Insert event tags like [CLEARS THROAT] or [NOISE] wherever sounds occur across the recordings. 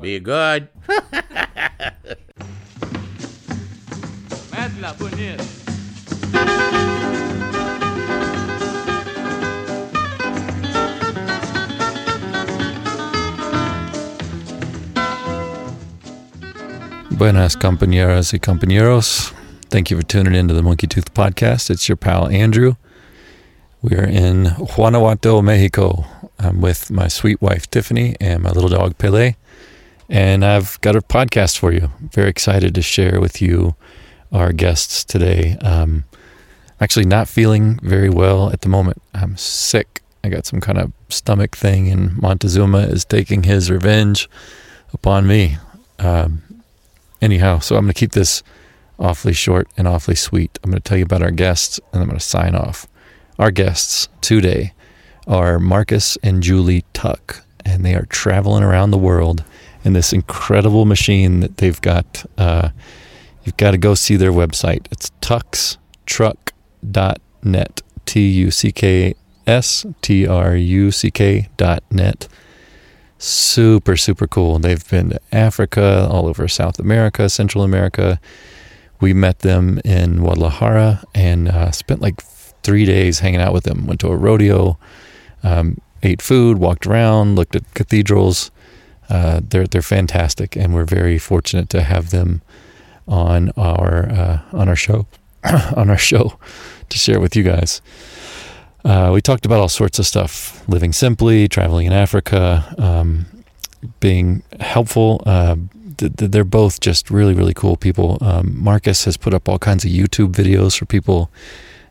Be good. Medla. Buenas compañeras y compañeros. Thank you for tuning in to the Monkey Tooth Podcast. It's your pal Andrew. We are in Guanajuato, Mexico. I'm with my sweet wife Tiffany and my little dog Pele. And I've got a podcast for you. Very excited to share with you our guests today. Um, actually not feeling very well at the moment. I'm sick. I got some kind of stomach thing, and Montezuma is taking his revenge upon me. Um, anyhow, so I'm going to keep this awfully short and awfully sweet. I'm going to tell you about our guests, and I'm going to sign off. Our guests today are Marcus and Julie Tuck, and they are traveling around the world in this incredible machine that they've got. Uh, you've got to go see their website. It's tuckstruck.net. T U C K S T R U C K dot net. Super, super cool. They've been to Africa, all over South America, Central America. We met them in Guadalajara and uh, spent like three days hanging out with them. Went to a rodeo, um, ate food, walked around, looked at cathedrals. Uh, they're they're fantastic, and we're very fortunate to have them on our uh, on our show [COUGHS] on our show to share with you guys. Uh, we talked about all sorts of stuff: living simply, traveling in Africa, um, being helpful. Uh, th- th- they're both just really, really cool people. Um, Marcus has put up all kinds of YouTube videos for people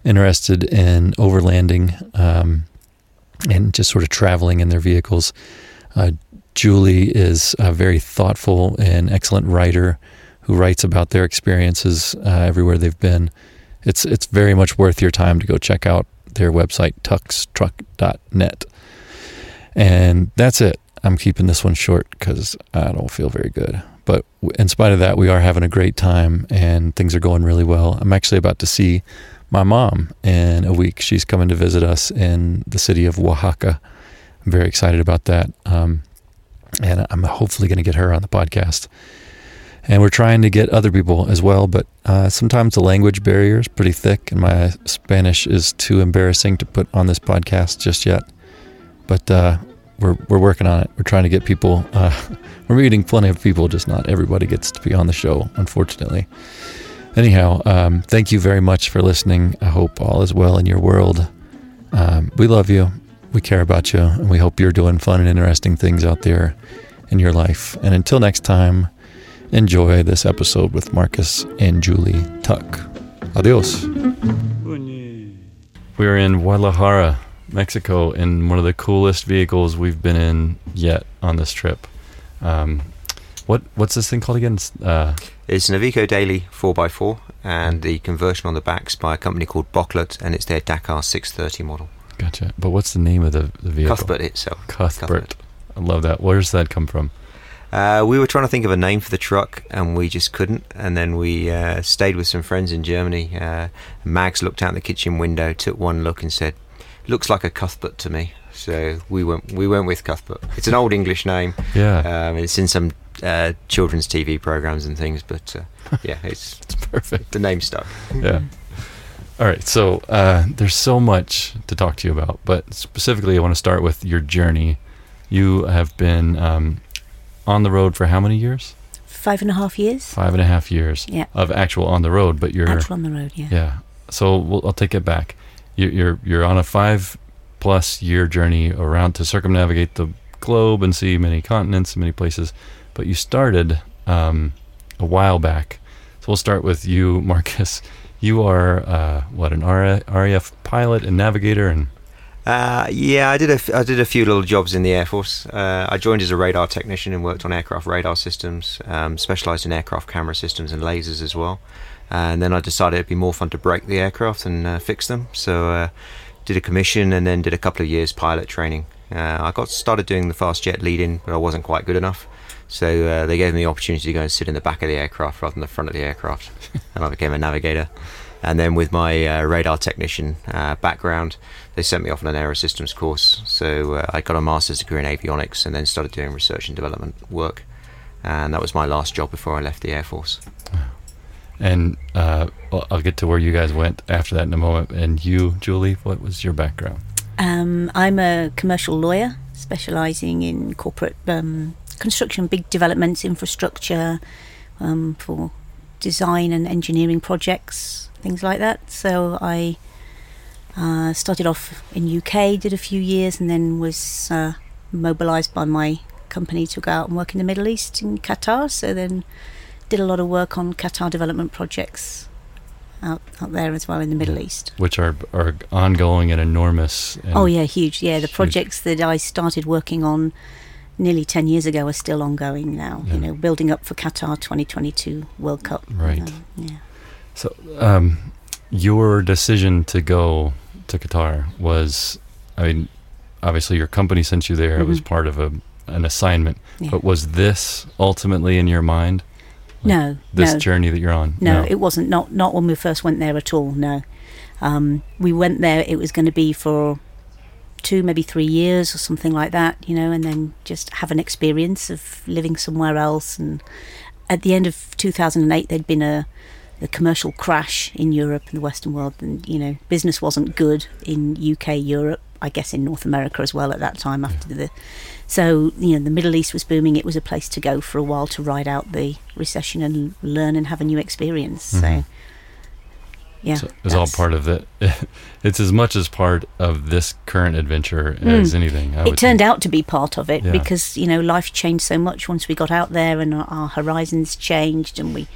interested in overlanding um, and just sort of traveling in their vehicles. Uh, Julie is a very thoughtful and excellent writer who writes about their experiences uh, everywhere they've been. It's it's very much worth your time to go check out their website tuckstruck.net. And that's it. I'm keeping this one short because I don't feel very good. But in spite of that, we are having a great time and things are going really well. I'm actually about to see my mom in a week. She's coming to visit us in the city of Oaxaca. I'm very excited about that. Um, and I'm hopefully going to get her on the podcast. And we're trying to get other people as well, but uh, sometimes the language barrier is pretty thick, and my Spanish is too embarrassing to put on this podcast just yet. But uh, we're we're working on it. We're trying to get people. Uh, [LAUGHS] we're meeting plenty of people, just not everybody gets to be on the show, unfortunately. Anyhow, um, thank you very much for listening. I hope all is well in your world. Um, we love you. We care about you, and we hope you're doing fun and interesting things out there in your life. And until next time, enjoy this episode with Marcus and Julie Tuck. Adios. We're in Guadalajara, Mexico, in one of the coolest vehicles we've been in yet on this trip. Um, what what's this thing called again? It's, Uh, It's an Iveco Daily 4x4, and the conversion on the back's by a company called Bocklet, and it's their Dakar 630 model. Gotcha. But what's the name of the, the vehicle? Cuthbert itself. Cuthbert. I love that. Where does that come from? Uh, we were trying to think of a name for the truck, and we just couldn't. And then we uh, stayed with some friends in Germany. Uh, Mags looked out the kitchen window, took one look, and said, "Looks like a Cuthbert to me." So we went. We went with Cuthbert. It's an old English name. Yeah, Um, it's in some uh, children's TV programs and things, but uh, yeah, it's [LAUGHS] it's perfect. the name stuck. Yeah. All right. So uh, there's so much to talk to you about, but specifically, I want to start with your journey. You have been um, on the road for how many years? Five and a half years. Five and a half years Yeah. of actual on the road, but you're Actual on the road, yeah. Yeah. So we'll, I'll take it back. You, you're you're on a five plus year journey around to circumnavigate the globe and see many continents, many places. But you started um, a while back. So we'll start with you, [LAUGHS] Marcus. You are uh, what an RAF pilot and navigator, and Uh, yeah, I did a f- I did a few little jobs in the Air Force. Uh, I joined as a radar technician and worked on aircraft radar systems, um, specialised in aircraft camera systems and lasers as well. And then I decided it'd be more fun to break the aircraft and uh, fix them. So uh, did a commission and then did a couple of years pilot training. Uh, I got started doing the fast jet lead-in, but I wasn't quite good enough. So uh, they gave me the opportunity to go and sit in the back of the aircraft rather than the front of the aircraft, [LAUGHS] and I became a navigator. And then with my uh, radar technician uh, background, they sent me off on an aerosystems course. So uh, I got a master's degree in avionics and then started doing research and development work. and that was my last job before I left the Air Force. And uh, well, I'll get to where you guys went after that in a moment. And you, Julie, what was your background? Um, I'm a commercial lawyer specialising in corporate um, construction, big developments, infrastructure um, for design and engineering projects, things like that. So I uh, started off in UK, did a few years, and then was uh, mobilised by my company to go out and work in the Middle East in Qatar. So then did a lot of work on Qatar development projects out, out there as well in the Middle East. Which are are ongoing and enormous. And oh yeah, huge. Yeah, the huge. projects that I started working on nearly 10 years ago are still ongoing now, Yeah. you know, building up for Qatar 2022 World Cup. Right. Um, yeah. So, um, your decision to go to Qatar was, I mean, obviously your company sent you there. It was Mhm. part of a an assignment. Yeah. But was this ultimately in your mind? No, This no. journey that you're on? No, it wasn't. Not not when we first went there at all. No, um, we went there. It was going to be for two, maybe three years or something like that. You know, and then just have an experience of living somewhere else. And at the end of 2008, there'd been a the commercial crash in Europe and the Western world, and you know, business wasn't good in UK, Europe. I guess in North America as well at that time after the. So you know, the Middle East was booming. It was a place to go for a while to ride out the recession and learn and have a new experience. Mhm. So, yeah, So it's all part of it. [LAUGHS] It's as much as part of this current adventure as Mm. anything. I it turned think. out to be part of it Yeah. because you know life changed so much once we got out there and our, our horizons changed and we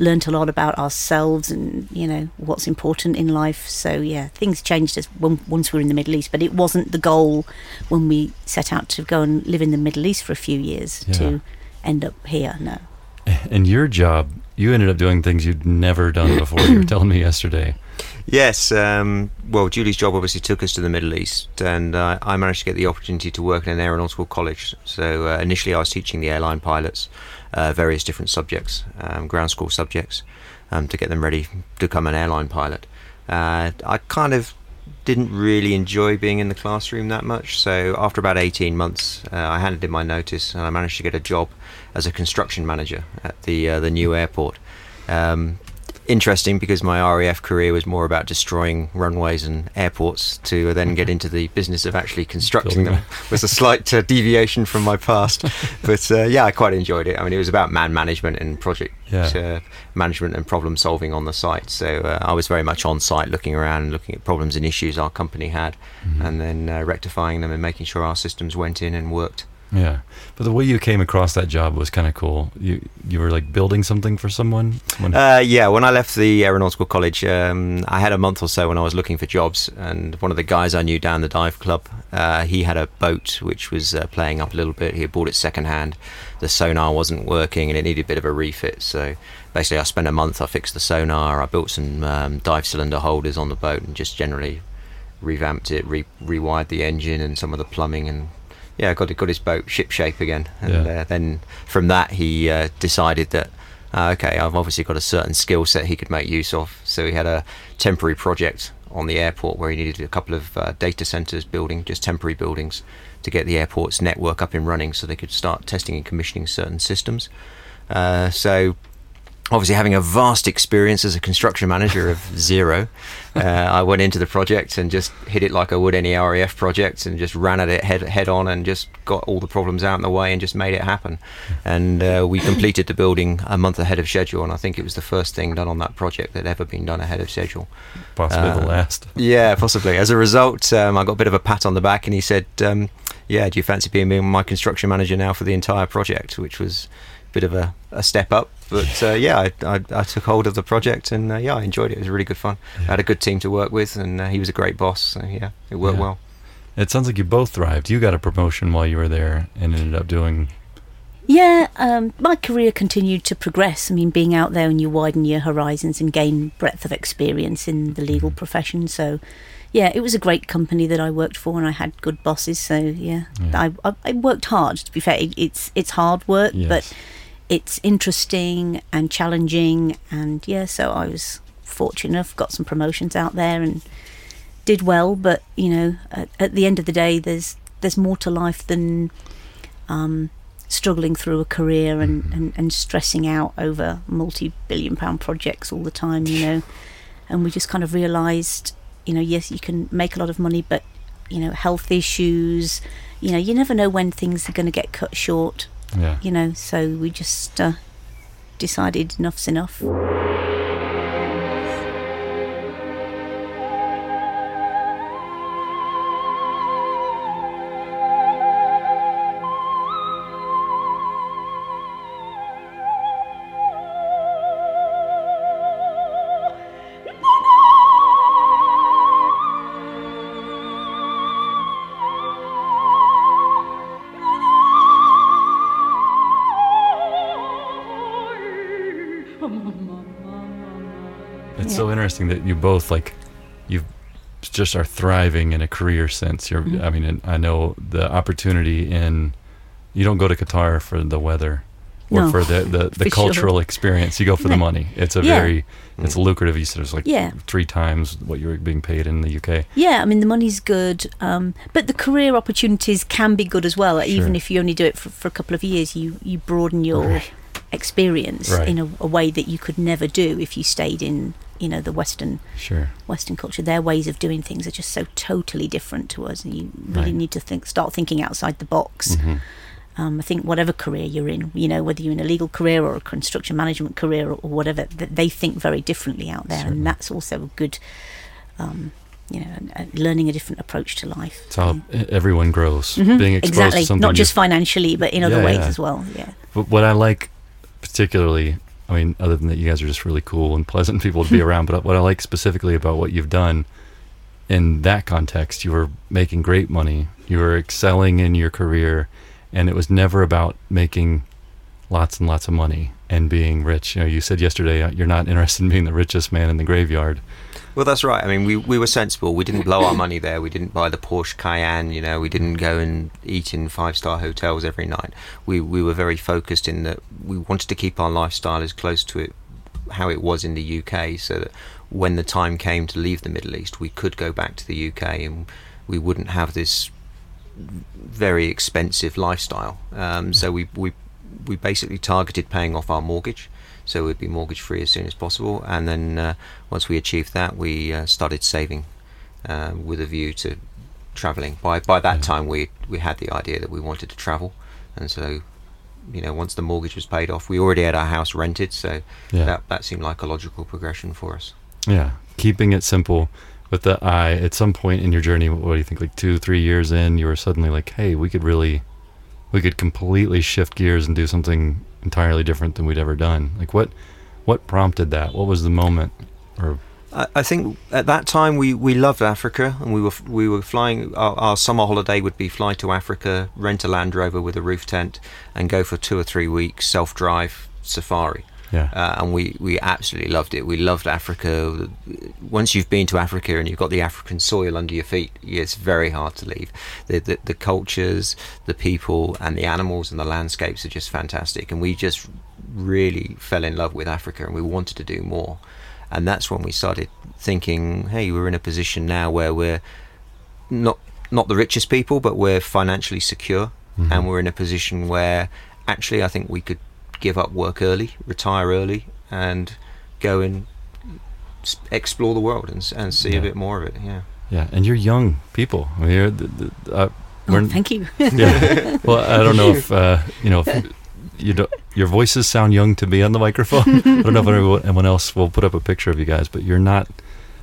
learnt a lot about ourselves and you know what's important in life so yeah things changed as when, once we were in the middle east but it wasn't the goal when we set out to go and live in the middle east for a few years Yeah. to end up here no And your job, you ended up doing things you'd never done [COUGHS] before. you were telling me yesterday. Yes, um, well, Julie's job obviously took us to the Middle East, and uh, I managed to get the opportunity to work in an aeronautical college. So uh, initially, I was teaching the airline pilots uh, various different subjects, um, ground school subjects, um, to get them ready to become an airline pilot. Uh, I kind of didn't really enjoy being in the classroom that much, so after about 18 months, uh, I handed in my notice, and I managed to get a job as a construction manager at the uh, the new airport. Um, interesting because my RAF career was more about destroying runways and airports to then get into the business of actually constructing them. was a slight uh, deviation from my past [LAUGHS] but uh, yeah I quite enjoyed it. I mean it was about man management and project Yeah. uh, management and problem solving on the site. So uh, I was very much on site looking around and looking at problems and issues our company had Mhm. and then uh, rectifying them and making sure our systems went in and worked Yeah, but the way you came across that job was kind of cool. You you were like building something for someone. Uh, yeah, when I left the aeronautical college, um, I had a month or so when I was looking for jobs, and one of the guys I knew down the dive club, uh, he had a boat which was uh, playing up a little bit. He had bought it second hand. The sonar wasn't working, and it needed a bit of a refit. So basically, I spent a month. I fixed the sonar. I built some um, dive cylinder holders on the boat, and just generally revamped it, re- rewired the engine and some of the plumbing, and yeah, got got his boat ship shape again. And Yeah. uh, then from that, he uh, decided that uh, okay, I've obviously got a certain skill set he could make use of. So he had a temporary project on the airport where he needed a couple of uh, data centers building, just temporary buildings, to get the airport's network up and running so they could start testing and commissioning certain systems. Uh, so obviously having a vast experience as a construction manager of [LAUGHS] zero uh, i went into the project and just hit it like i would any raf project and just ran at it head, head on and just got all the problems out in the way and just made it happen and uh, we completed the building a month ahead of schedule and i think it was the first thing done on that project that had ever been done ahead of schedule possibly the uh, last. yeah, possibly. As a result, um, I got a bit of a pat on the back, and he said, um, "Yeah, do you fancy being my construction manager now for the entire project?" Which was a bit of a, a step up, but uh, yeah, I, I, I took hold of the project, and uh, yeah, I enjoyed it. It was really good fun. I had a good team to work with, and uh, he was a great boss. So yeah, it worked Yeah. well. It sounds like you both thrived. You got a promotion while you were there and ended up doing. Yeah, um, my career continued to progress. I mean, being out there and you widen your horizons and gain breadth of experience in the legal profession. So, yeah, it was a great company that I worked for, and I had good bosses. So, yeah, Yeah. I, I, I worked hard. To be fair, it, it's it's hard work, Yes. but it's interesting and challenging. And yeah, so I was fortunate enough, got some promotions out there, and did well. But you know, at, at the end of the day, there's there's more to life than um, struggling through a career and, Mhm. and, and stressing out over multi-billion pound projects all the time, you know. And we just kind of realised, you know, yes, you can make a lot of money, but you know, health issues, you know, you never know when things are going to get cut short, Yeah. you know. So we just uh, decided enough's enough. Interesting that you both like you just are thriving in a career sense. You're Mhm. I mean I know the opportunity in you don't go to Qatar for the weather or No, for the the, [LAUGHS] the for cultural experience. You go for the money. It's a Yeah. very it's lucrative. You said it's like Yeah. three times what you were being paid in the UK. Yeah, I mean the money's good, um, but the career opportunities can be good as well. Even if you only do it for, for a couple of years, you you broaden your Right. Experience Right. in a, a way that you could never do if you stayed in you know the Western Sure. Western culture. Their ways of doing things are just so totally different to us, and you really Right. need to think start thinking outside the box. Mhm. Um, I think whatever career you're in, you know, whether you're in a legal career or a construction management career or, or whatever, th- they think very differently out there, Certainly. and that's also a good, um, you know, and- and learning a different approach to life. It's how e, everyone grows. Mhm, Being exposed exactly, to something not just financially, but in other Yeah, ways yeah. as well. Yeah, But what I like particularly, I mean, other than that, you guys are just really cool and pleasant people to be [LAUGHS] around. But what I like specifically about what you've done in that context, you were making great money, you were excelling in your career, and it was never about making lots and lots of money and being rich. You know, you said yesterday uh, you're not [LAUGHS] interested in being the richest man in the graveyard. Well, that's right. I mean, we, we were sensible. We didn't blow our money there. We didn't buy the Porsche Cayenne. You know, we didn't go and eat in five star hotels every night. We we were very focused in that we wanted to keep our lifestyle as close to it how it was in the UK, so that when the time came to leave the Middle East, we could go back to the UK and we wouldn't have this very expensive lifestyle. Um, so we we we basically targeted paying off our mortgage, so we'd be mortgage free as soon as possible. And then uh, once we achieved that, we uh, started saving uh, with a view to traveling. By by that Yeah. time, we we had the idea that we wanted to travel, and so. You know, once the mortgage was paid off, we already had our house rented, so Yeah. that that seemed like a logical progression for us. Yeah, keeping it simple with the eye. At some point in your journey, what do you think? Like two, three years in, you were suddenly like, "Hey, we could really, we could completely shift gears and do something entirely different than we'd ever done." Like what, what prompted that? What was the moment? Or I, think at that time we, we loved Africa and we were we were flying. Our, our summer holiday would be fly to Africa, rent a Land Rover with a roof tent, and go for two or three weeks self drive safari. Yeah, Uh, and we, we absolutely loved it. We loved Africa. Once you've been to Africa and you've got the African soil under your feet, it's very hard to leave. The, the, the cultures, the people, and the animals and the landscapes are just fantastic. And we just really fell in love with Africa and we wanted to do more. And that's when we started thinking, hey, we're in a position now where we're not not the richest people, but we're financially secure, Mhm. and we're in a position where actually I think we could give up work early, retire early, and go and explore the world and, and see Yeah. a bit more of it. Yeah. yeah. And you're young people. I mean, you're the, the, uh, oh, we're- thank you. [LAUGHS] yeah. Well, I don't know if uh, you know if you don't, your voices sound young to me on the microphone. [LAUGHS] I don't know if anyone, anyone else will put up a picture of you guys, but you're not.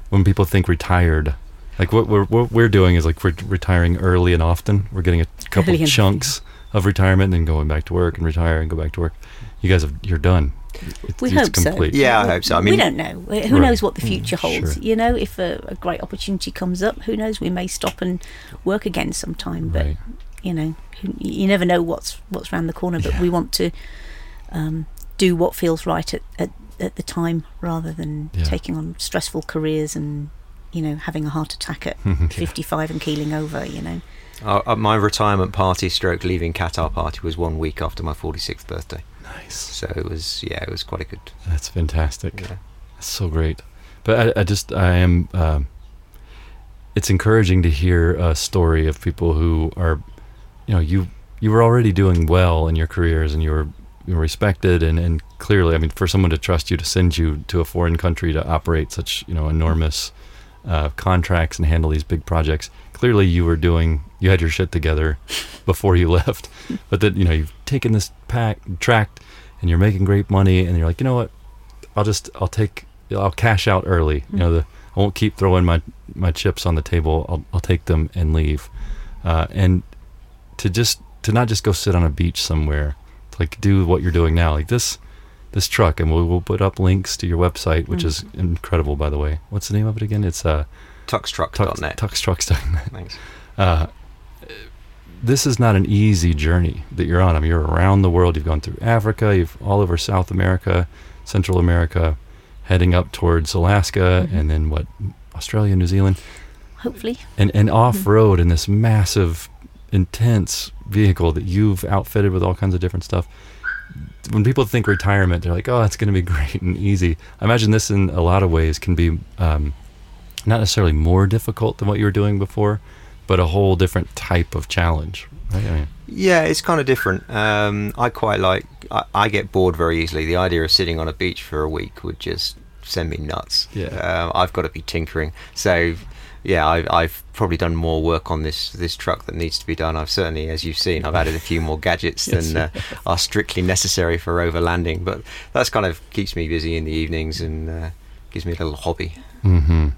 When people think retired, like what we're what we're doing is like we're retiring early and often. We're getting a couple Early chunks of retirement and then going back to work and retire and go back to work. You guys have you're done. It's, We it's hope so. complete. Yeah, I hope so. I mean, we don't know. Who Right. knows what the Mm, future holds? sure. You know, if a, a great opportunity comes up, who knows? We may stop and work again sometime. But Right. you know, you never know what's what's around the corner. But Yeah. we want to um, do what feels right at, at, at the time, rather than Yeah. taking on stressful careers and you know having a heart attack at [LAUGHS] Yeah. 55 and keeling over. You know, Uh, uh, my retirement party, stroke leaving Qatar party, was one week after my 46th birthday. Nice. So it was, yeah, it was quite a good. That's fantastic. Yeah. That's so great. But I, I just, I am, um, it's encouraging to hear a story of people who are, you know, you, you were already doing well in your careers, and you were you were respected, and and clearly, I mean, for someone to trust you to send you to a foreign country to operate such you know enormous uh, contracts and handle these big projects, clearly you were doing you had your shit together [LAUGHS] before you left, but that you know you've taken this pack tract and you're making great money, and you're like, you know what, I'll just I'll take I'll cash out early. You know, the, I won't keep throwing my my chips on the table. I'll I'll take them and leave, uh, and to just to not just go sit on a beach somewhere, to like do what you're doing now, like this this truck, and we'll, we'll put up links to your website, which is incredible, by the way. What's the name of it again? It's uh, Tuckstruck.net. Tucks, tuckstrucks.net. Thanks. Uh, this is not an easy journey that you're on. I mean, you're around the world. You've gone through Africa. You've all over South America, Central America, heading up towards Alaska, Mhm. and then what, Australia, New Zealand, Hopefully. and and off road in this massive, intense vehicle that you've outfitted with all kinds of different stuff. When people think retirement, they're like, "Oh, it's going to be [LAUGHS] great and easy." I imagine this, in a lot of ways, can be um, not necessarily more difficult than what you were doing before, but a whole different type of challenge. Right? I mean, Yeah, it's kind of different. Um, I quite like. I, I get bored very easily. The idea of sitting on a beach for a week would just send me nuts. Yeah. Um, I've got to be tinkering. So, yeah, I've, I've probably done more work on this this truck that needs to be done. I've certainly, as you've seen, I've added a few more gadgets [LAUGHS] Yes, than uh, are strictly necessary for overlanding. But that's kind of keeps me busy in the evenings and uh, gives me a little hobby. hmm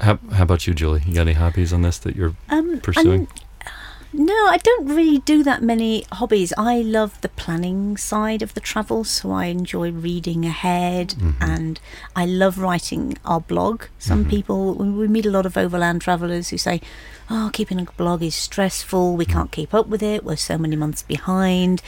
How, how about you, Julie? You got any hobbies on this that you're Um, pursuing? I'm- no, I don't really do that many hobbies. I love the planning side of the travel, so I enjoy reading ahead Mhm. and I love writing our blog. Some Mhm. people, we meet a lot of overland travelers who say, Oh, keeping a blog is stressful, we can't keep up with it, we're so many months behind.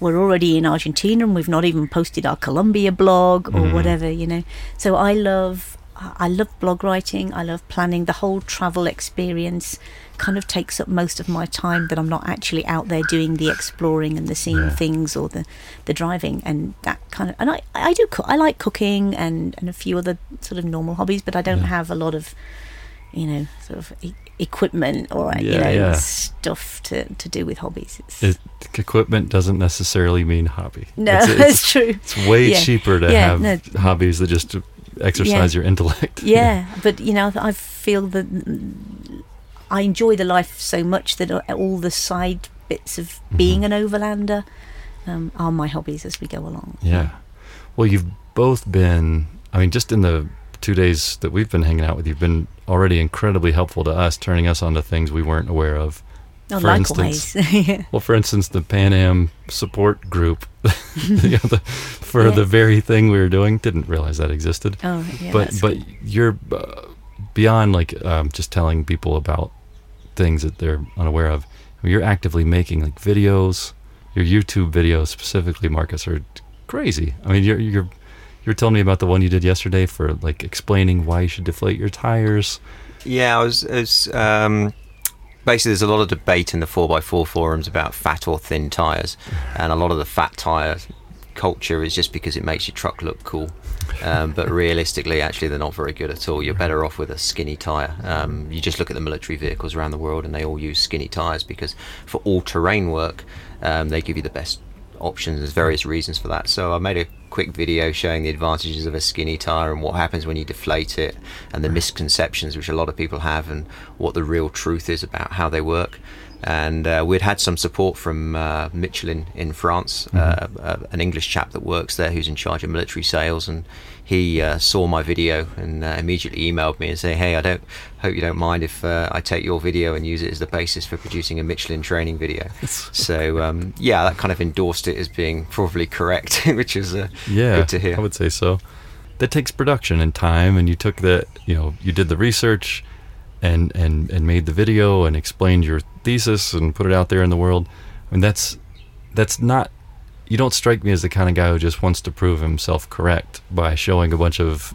We're already in Argentina and we've not even posted our Colombia blog or Mhm. whatever, you know. So I love I love blog writing, I love planning. The whole travel experience kind of takes up most of my time that I'm not actually out there doing the exploring and the seeing Yeah. things or the, the driving and that kind of and I, I do cook I like cooking and, and a few other sort of normal hobbies but I don't Yeah. have a lot of you know sort of e- equipment or you Yeah, know yeah. stuff to, to do with hobbies it's, It, equipment doesn't necessarily mean hobby. no It's, [LAUGHS] that's it's, true it's way cheaper to have no. hobbies that just exercise your intellect. [LAUGHS] yeah but you know i feel that i enjoy the life so much that all the side bits of being Mhm. an overlander um, are my hobbies as we go along Yeah. Well, you've both been, I mean, just in the two days that we've been hanging out with you, you've been already incredibly helpful to us, turning us onto things we weren't aware of. Oh, For likewise yeah. [LAUGHS] Well, for instance, the Pan Am support group you [LAUGHS] know, the, for Yeah. the very thing we were doing, didn't realize that existed. oh yeah but that's but good. you're uh, beyond like um, just telling people about things that they're unaware of. I mean, you're actively making like videos. Your YouTube videos specifically, Marcus, are crazy. I mean, you're you're you're telling me about the one you did yesterday for like explaining why you should deflate your tires. Yeah, I was, I was um, basically there's a lot of debate in the 4x4 forums about fat or thin tyres, and a lot of the fat tyre culture is just because it makes your truck look cool. Um, but realistically, actually, they're not very good at all. You're better off with a skinny tyre. Um, you just look at the military vehicles around the world, and they all use skinny tyres because for all-terrain work, um, they give you the best options. There's various reasons for that. So I made a quick video showing the advantages of a skinny tire and what happens when you deflate it, and the misconceptions which a lot of people have, and what the real truth is about how they work. And uh, we'd had some support from uh, Michelin in France, uh, uh, an English chap that works there who's in charge of military sales, and he uh, saw my video and uh, immediately emailed me and said, "Hey, I don't hope you don't mind if uh, I take your video and use it as the basis for producing a Michelin training video." [LAUGHS] So um, yeah, that kind of endorsed it as being probably correct, [LAUGHS] which is uh, Yeah, good to hear. I would say so. That takes production and time, and you took the, you know, you did the research, and and and made the video and explained your thesis and put it out there in the world. I mean, that's that's not. You don't strike me as the kind of guy who just wants to prove himself correct by showing a bunch of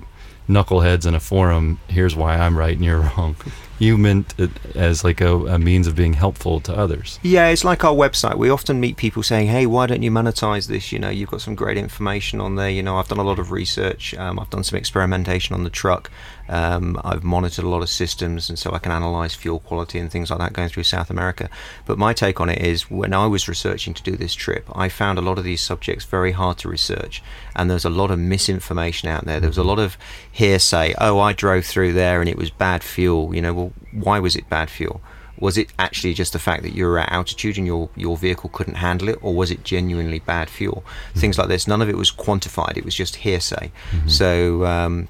knuckleheads in a forum. Here's why I'm right and you're wrong. [LAUGHS] you meant it as like a, a means of being helpful to others. Yeah, it's like our website. We often meet people saying, "Hey, why don't you monetize this? You know, you've got some great information on there. You know, I've done a lot of research. Um, I've done some experimentation on the truck. Um, I've monitored a lot of systems, and so I can analyze fuel quality and things like that going through South America. But my take on it is, when I was researching to do this trip, I found a lot of these subjects very hard to research, and there's a lot of misinformation out there. There was a lot of hearsay. Oh, I drove through there and it was bad fuel. You know, well, why was it bad fuel? Was it actually just the fact that you were at altitude and your, your vehicle couldn't handle it, or was it genuinely bad fuel? Mm-hmm. Things like this. None of it was quantified. It was just hearsay. Mm-hmm. So um,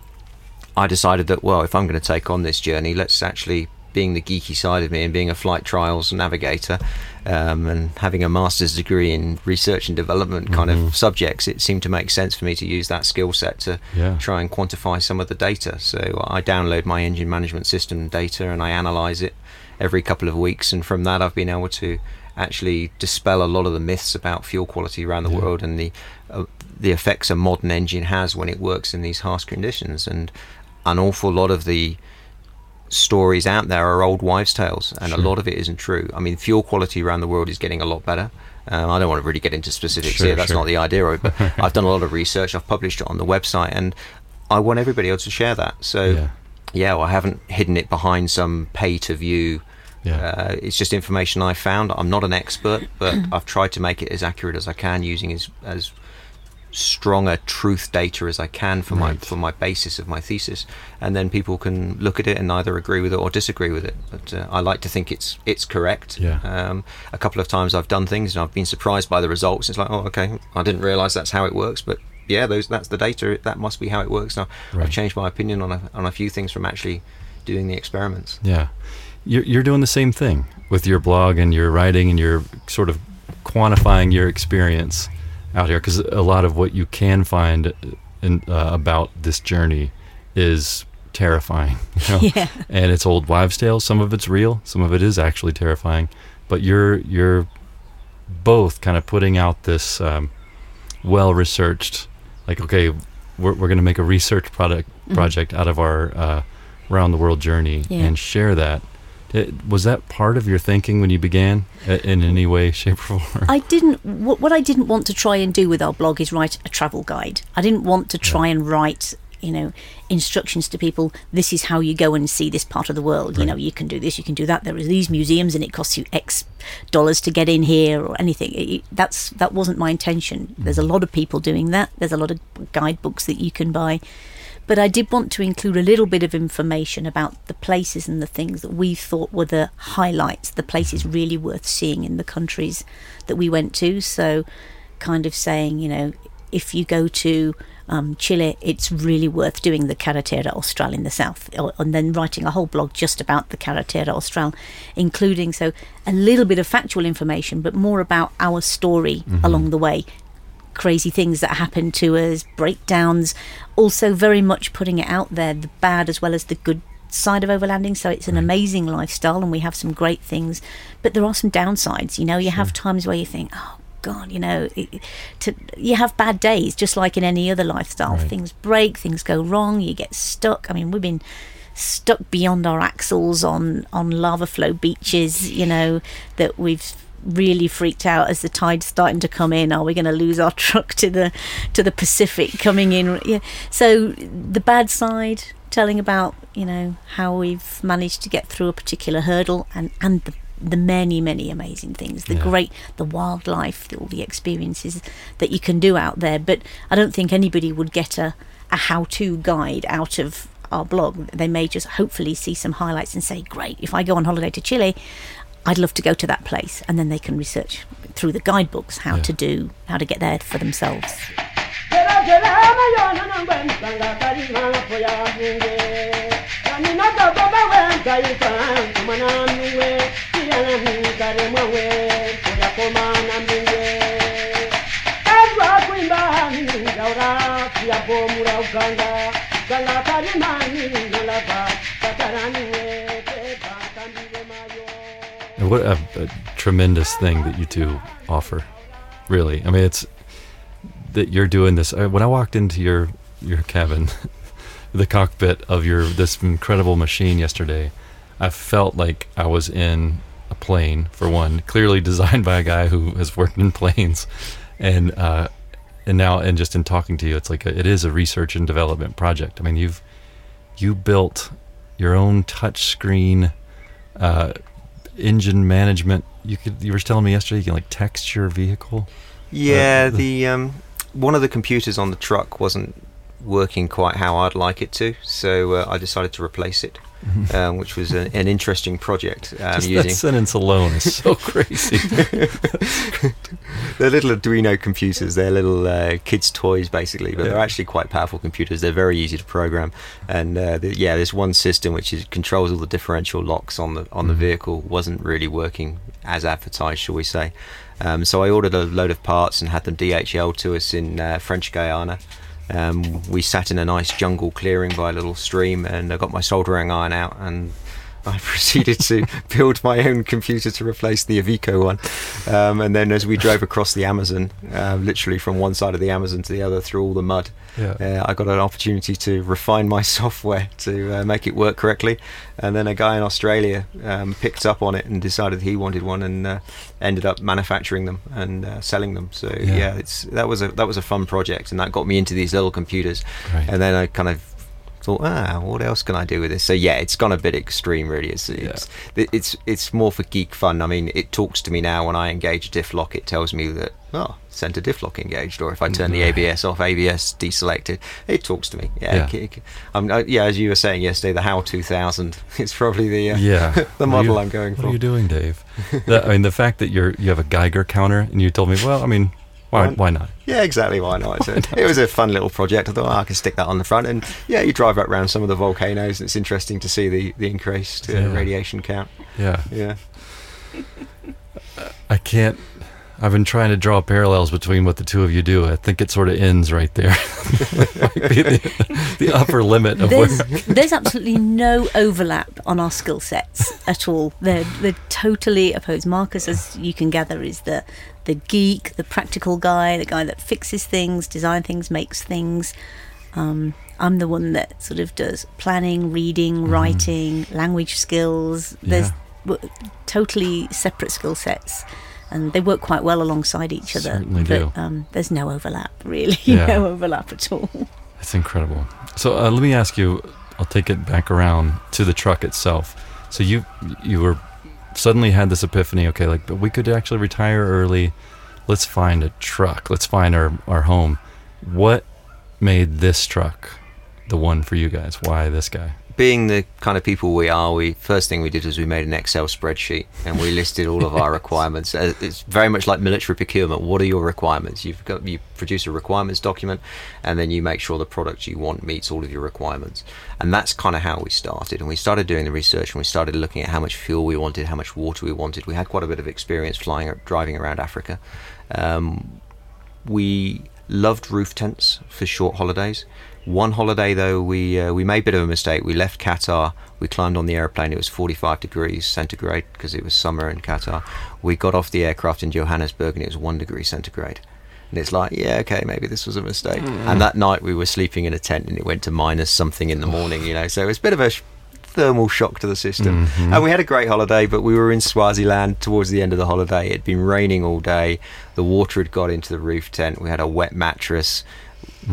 I decided that well, if I'm going to take on this journey, let's actually being the geeky side of me and being a flight trials navigator um, and having a master's degree in research and development kind mm-hmm. of subjects, it seemed to make sense for me to use that skill set to yeah. try and quantify some of the data. So I download my engine management system data and I analyze it every couple of weeks, and from that I've been able to actually dispel a lot of the myths about fuel quality around the yeah. world and the uh, the effects a modern engine has when it works in these harsh conditions and an awful lot of the stories out there are old wives' tales, and sure. a lot of it isn't true. I mean, fuel quality around the world is getting a lot better. Um, I don't want to really get into specifics sure, here. That's sure. not the idea of it. But [LAUGHS] I've done a lot of research. I've published it on the website, and I want everybody else to share that. So, yeah, yeah well, I haven't hidden it behind some pay to view. Yeah. Uh, it's just information I found. I'm not an expert, but [CLEARS THROAT] I've tried to make it as accurate as I can using as as stronger truth data as I can for right. my for my basis of my thesis, and then people can look at it and either agree with it or disagree with it. But uh, I like to think it's it's correct. Yeah. Um, a couple of times I've done things and I've been surprised by the results. It's like, oh, okay, I didn't realise that's how it works, but yeah, those that's the data. That must be how it works. Now right. I've changed my opinion on a, on a few things from actually doing the experiments. Yeah, you're you're doing the same thing with your blog and your writing and you're sort of quantifying your experience out here because a lot of what you can find in, uh, about this journey is terrifying. [LAUGHS] You know? Yeah. And it's old wives' tales. Some of it's real. Some of it is actually terrifying. But you're you're both kind of putting out this um, well researched, like okay, we're we're going to make a research product mm-hmm. project out of our uh, around the world journey yeah. and share that it, was that part of your thinking when you began in any way, shape, or form? I didn't. What, what I didn't want to try and do with our blog is write a travel guide. I didn't want to try yeah. and write you know instructions to people this is how you go and see this part of the world right. you know you can do this you can do that there are these museums and it costs you x dollars to get in here or anything it, that's that wasn't my intention mm. there's a lot of people doing that there's a lot of guidebooks that you can buy but I did want to include a little bit of information about the places and the things that we thought were the highlights, the places really worth seeing in the countries that we went to. So, kind of saying, you know, if you go to um, Chile, it's really worth doing the Carretera Austral in the south, and then writing a whole blog just about the Carretera Austral, including so a little bit of factual information, but more about our story mm-hmm. along the way, crazy things that happen to us, breakdowns, also very much putting it out there, the bad as well as the good side of overlanding. So it's an amazing lifestyle and we have some great things, but there are some downsides. You know, you sure. have times where you think, oh, God, you know, it, to, you have bad days, just like in any other lifestyle. Right. Things break, things go wrong, you get stuck. I mean, we've been stuck beyond our axles on on lava flow beaches, you know, that we've really freaked out as the tide's starting to come in. Are we going to lose our truck to the to the Pacific coming in? Yeah. So the bad side, telling about you know how we've managed to get through a particular hurdle, and and the the many many amazing things the yeah. great the wildlife all the experiences that you can do out there but i don't think anybody would get a, a how-to guide out of our blog they may just hopefully see some highlights and say great if i go on holiday to chile I'd love to go to that place, and then they can research through the guidebooks how yeah. to do how to get there for themselves. What a, a, tremendous thing that you two offer. Really, I mean, it's that you're doing this. When I walked into your your cabin, [LAUGHS] the cockpit of your this incredible machine yesterday, I felt like I was in a plane for one, clearly [LAUGHS] designed by a guy who has worked in planes, and uh, and now and just in talking to you, it's like a, it is a research and development project. I mean, you've you built your own touch screen uh, engine management. You could you were telling me yesterday you can like text your vehicle. Yeah, Uh, the- the um, one of the computers on the truck wasn't working quite how I'd like it to, so uh, I decided to replace it, [LAUGHS] um, which was a, an interesting project. Um, Just using that sentence alone is so [LAUGHS] crazy. they're little Arduino computers. They're little uh, kids' toys, basically, but they're actually quite powerful computers. They're very easy to program, and uh, the, yeah, there's one system which is, controls all the differential locks on the on the Mhm. vehicle wasn't really working as advertised, shall we say? Um, so I ordered a load of parts and had them DHL to us in uh, French Guiana. Um, we sat in a nice jungle clearing by a little stream, and I got my soldering iron out and. I proceeded to build my own computer to replace the Iveco one. Um, and then as we drove across the Amazon, uh, literally from one side of the Amazon to the other through all the mud, yeah. uh, I got an opportunity to refine my [LAUGHS] software to uh, make it work correctly. And then a guy in Australia um, picked up on it and decided he wanted one and uh, ended up manufacturing them and uh, selling them. So Yeah. yeah. it's that was a that was a fun project, and that got me into these little computers. Right. And then I kind of thought, ah, what else can I do with this? So yeah, it's gone a bit extreme, really. It's it's it's it's more for geek fun. I mean, it talks to me now when I engage diff lock. It tells me that oh, center diff lock engaged, or if I turn the ABS off, ABS deselected. It talks to me. Yeah, Yeah. it- it- um, uh, yeah. As you were saying yesterday, the HAL 2000 It's [LAUGHS] probably the uh, yeah. [LAUGHS] the model you- I'm going for. What are you doing, Dave? [LAUGHS] That- I mean, the fact that you're you have a Geiger counter and you told me, well, I mean, why Why- why not? Yeah, exactly. Why not? So [LAUGHS] it was a fun little project. I thought oh, I can stick that on the front, and yeah, you drive up around some of the volcanoes. And it's interesting to see the the increased uh, Yeah. radiation count. Yeah. Yeah. I can't. I've been trying to draw parallels between what the two of you do. I think it sort of ends right there. [LAUGHS] The, the upper limit of There's, [LAUGHS] there's absolutely no overlap on our skill sets at all. They're, they're totally opposed. Marcus, as you can gather, is the, the geek, the practical guy, the guy that fixes things, design things, makes things. Um, I'm the one that sort of does planning, reading, writing, language skills. There's Mm-hmm. Yeah. w- totally separate skill sets. And they work quite well alongside each other. Certainly but do. Um, there's no overlap, [LAUGHS] really. Yeah. no overlap at all. It's incredible. So uh, let me ask you. I'll take it back around to the truck itself. So you you were suddenly had this epiphany. Okay, like but we could actually retire early. Let's find a truck. Let's find our our home. What made this truck the one for you guys? Why this guy? Being the kind of people we are, we first thing we did was we made an Excel spreadsheet and we listed all of our [LAUGHS] requirements. Uh, It's very much like military procurement. What are your requirements? You've got you produce a requirements document, and then you make sure the product you want meets all of your requirements. And that's kind of how we started. And we started doing the research and we started looking at how much fuel we wanted, how much water we wanted. We had quite a bit of experience flying, driving around Africa. Um, we loved roof tents for short holidays. One holiday though, we uh, we made a bit of a mistake. We left Qatar. We climbed on the airplane. It was 45 degrees centigrade because it was summer in Qatar. We got off the aircraft in Johannesburg and it was one degree centigrade. And it's like, yeah, okay, maybe this was a mistake. And that night we were sleeping in a tent and it went to minus something in the morning. You know, so it's a bit of a sh- thermal shock to the system. Mhm. And we had a great holiday, but we were in Swaziland towards the end of the holiday. It had been raining all day. The water had got into the roof tent. We had a wet mattress.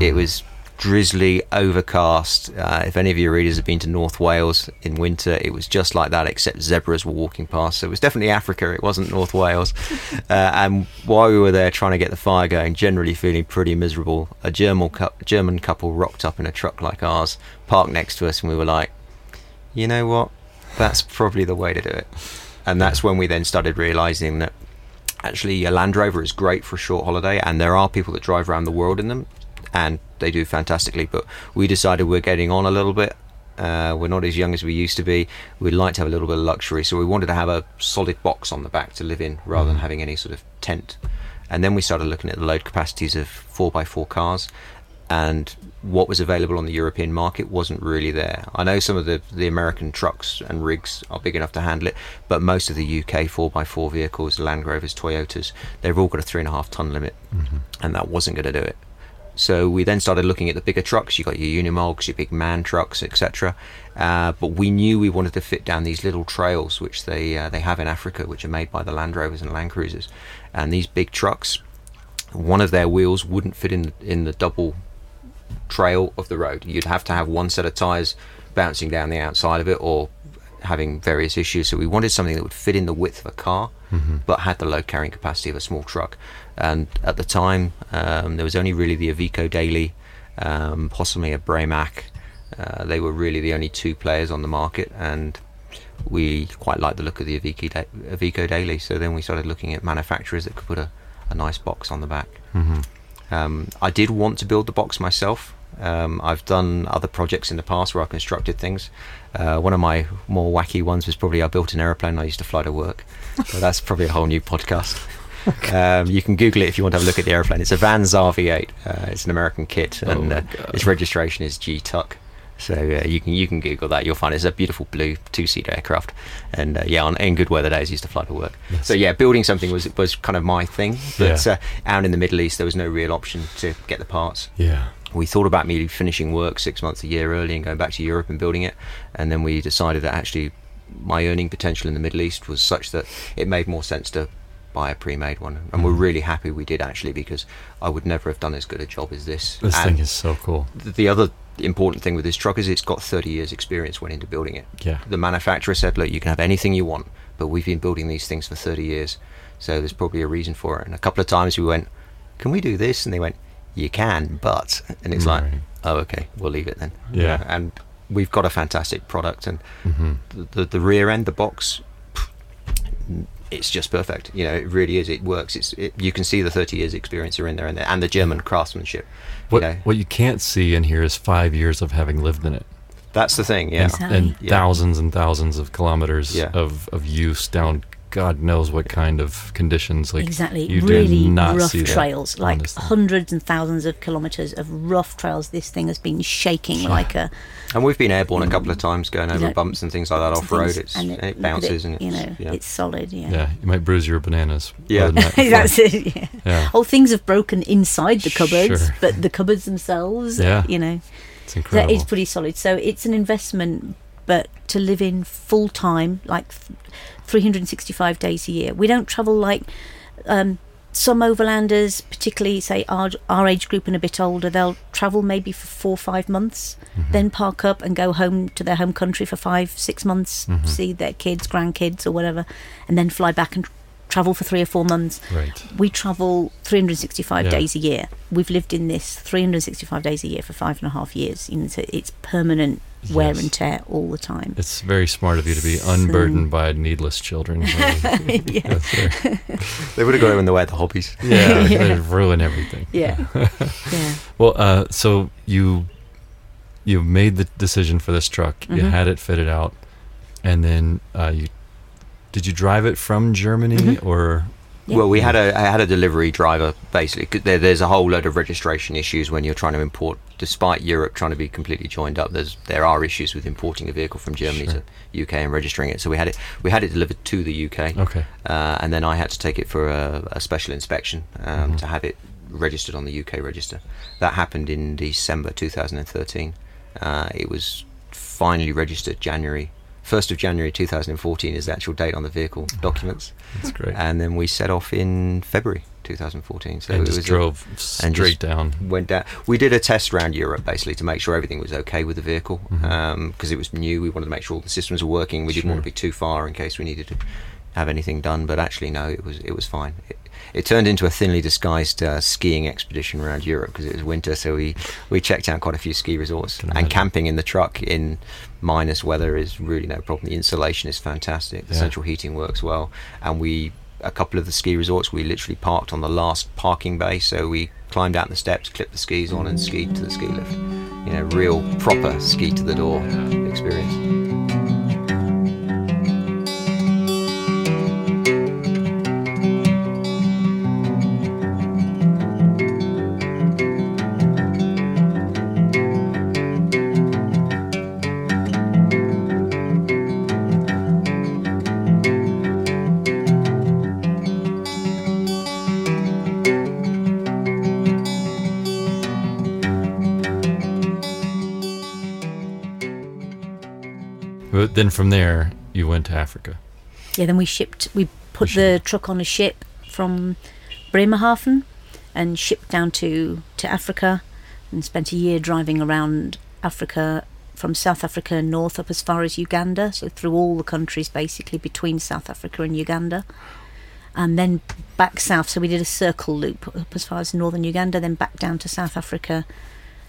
It was drizzly, overcast. Uh, if any of your readers have been to North Wales in winter, it was just like that, except zebras were walking past. So it was definitely Africa. It wasn't North Wales. [LAUGHS] Uh, and while we were there trying to get the fire going, generally feeling pretty miserable, a German, cou- German couple rocked up in a truck like ours, parked next to us, and we were like, you know what? That's probably the way to do it. And that's when we then started realizing that actually a Land Rover is great for a short holiday, and there are people that drive around the world in them, and they do fantastically. But we decided we're getting on a little bit. Uh, we're not as young as we used to be. We'd like to have a little bit of luxury, so we wanted to have a solid box on the back to live in rather than having any sort of tent. And then we started looking at the load capacities of 4x4 cars, and what was available on the European market wasn't really there. I know some of the, the American trucks and rigs are big enough to handle it, but most of the UK 4x4 vehicles, Land Rovers, Toyotas, they've all got a three and a half ton limit, and that wasn't going to do it. So we then started looking at the bigger trucks. You got your Unimogs, your big man trucks, etc. Uh, but we knew we wanted to fit down these little trails, which they uh, they have in Africa, which are made by the Land Rovers and Land Cruisers. And these big trucks, one of their wheels wouldn't fit in in the double trail of the road. You'd have to have one set of tires bouncing down the outside of it, or having various issues. So we wanted something that would fit in the width of a car, Mm-hmm. but had the load carrying capacity of a small truck. And at the time, um, there was only really the Iveco Daily, um, possibly a Bremach. Uh, they were really the only two players on the market, and we quite liked the look of the Iveco, da- Iveco Daily. So then we started looking at manufacturers that could put a, a nice box on the back. Mhm. Um, I did want to build the box myself. Um, I've done other projects in the past where I've constructed things. Uh, one of my more wacky ones was probably I built an aeroplane I used to fly to work. [LAUGHS] but that's probably a whole new podcast. [LAUGHS] Um, you can Google it if you want to have a look at the aeroplane. It's a Van's RV-8. Uh, it's an American kit, Oh and my uh, its registration is GTUC. So uh, you can you can Google that. You'll find it's a beautiful blue two-seater aircraft, and uh, yeah, on, in good weather days, used to fly to work. Yes. So yeah, building something was was kind of my thing. But Yeah. uh, out in the Middle East, there was no real option to get the parts Yeah. we thought about me finishing work six months a year early and going back to Europe and building it, and then we decided that actually my earning potential in the Middle East was such that it made more sense to buy a pre-made one, and we're really happy we did actually because I would never have done as good a job as this. This and thing is so cool. th- the other important thing with this truck is it's got 30 years experience went into building it. Yeah. The manufacturer said, look, you can have anything you want, but we've been building these things for 30 years, so there's probably a reason for it. And a couple of times we went, can we do this? And they went, you can, but, and it's like, oh, okay, we'll leave it then. Yeah. And we've got a fantastic product, and hmm the, the, the rear end, the box, it's just perfect. You know, it really is. It works. It's it, you can see the 30 years experience are in there, and the, and the German craftsmanship. What you know, what you can't see in here is five years of having lived in it. that's the thing. Yeah. and, and Yeah. thousands and thousands of kilometers Yeah. of, of use down God knows what kind of conditions. Like exactly. you really do not rough see trails, on like this hundreds and thousands of kilometres of rough trails. This thing has been shaking Yeah. like a And we've been airborne a couple of times, going You over know, bumps and things like that off road. It's and it, look at bounces it, and it's, you know yeah. it's solid. Yeah. Yeah, you might bruise your bananas. Yeah. other that, [LAUGHS] That's it. Yeah. Yeah, Oh, things have broken inside the cupboards, Sure. but the cupboards themselves, Yeah. you know, it's incredible. is pretty solid. So it's an investment, but to live in full time, like 365 days a year. We don't travel like um, some overlanders, particularly say our our age group and a bit older. They'll travel maybe for four or five months, Mhm. then park up and go home to their home country for five, six months, Mhm. see their kids, grandkids, or whatever, and then fly back and travel for three or four months right. we travel 365 Yeah. days a year. We've lived in this 365 days a year for five and a half years. You know, so it's permanent wear Yes. and tear all the time. It's very smart of you to be So- unburdened by needless children. [LAUGHS] Yeah. [LAUGHS] [LAUGHS] They would have gone it the way were the hobbies. yeah, Yeah. they ruin everything. Yeah. yeah. Well, uh, so you you made the decision for this truck. You Mhm. had it fitted out, and then uh, you did you drive it from Germany Mhm. or Yeah. Well, we had a I had a delivery driver basically. There, there's a whole load of registration issues when you're trying to import. Despite Europe trying to be completely joined up, there's there are issues with importing a vehicle from Germany Sure. to UK and registering it. So we had it we had it delivered to the UK, okay? uh, and then I had to take it for a, a special inspection um, Mhm. to have it registered on the UK register. That happened in December 2013. Uh, it was finally registered January. 1st of January 2014 is the actual date on the vehicle documents That's great. and then we set off in February 2014. So and it just was a- drove and straight down. went down. We did a test around Europe basically to make sure everything was okay with the vehicle mm-hmm. um, because it was new. We wanted to make sure all the systems were working. We didn't want to be too far in case we needed to have anything done. But actually, no, it was it was fine. It, it turned into a thinly disguised uh, skiing expedition around Europe because it was winter. So we, we checked out quite a few ski resorts and camping in the truck in minus weather is really no problem. The insulation is fantastic. The Yeah. central heating works well, and we a couple of the ski resorts we literally parked on the last parking bay. So we climbed out the steps, clipped the skis on, and skied to the ski lift. You know, real proper ski to the door experience. Then from there, you went to Africa. Yeah, then we shipped. We put You the truck on a ship from Bremerhaven and shipped down to to Africa, and spent a year driving around Africa from South Africa north up as far as Uganda, so through all the countries basically between South Africa and Uganda, and then back south. So we did a circle loop up as far as northern Uganda, then back down to South Africa,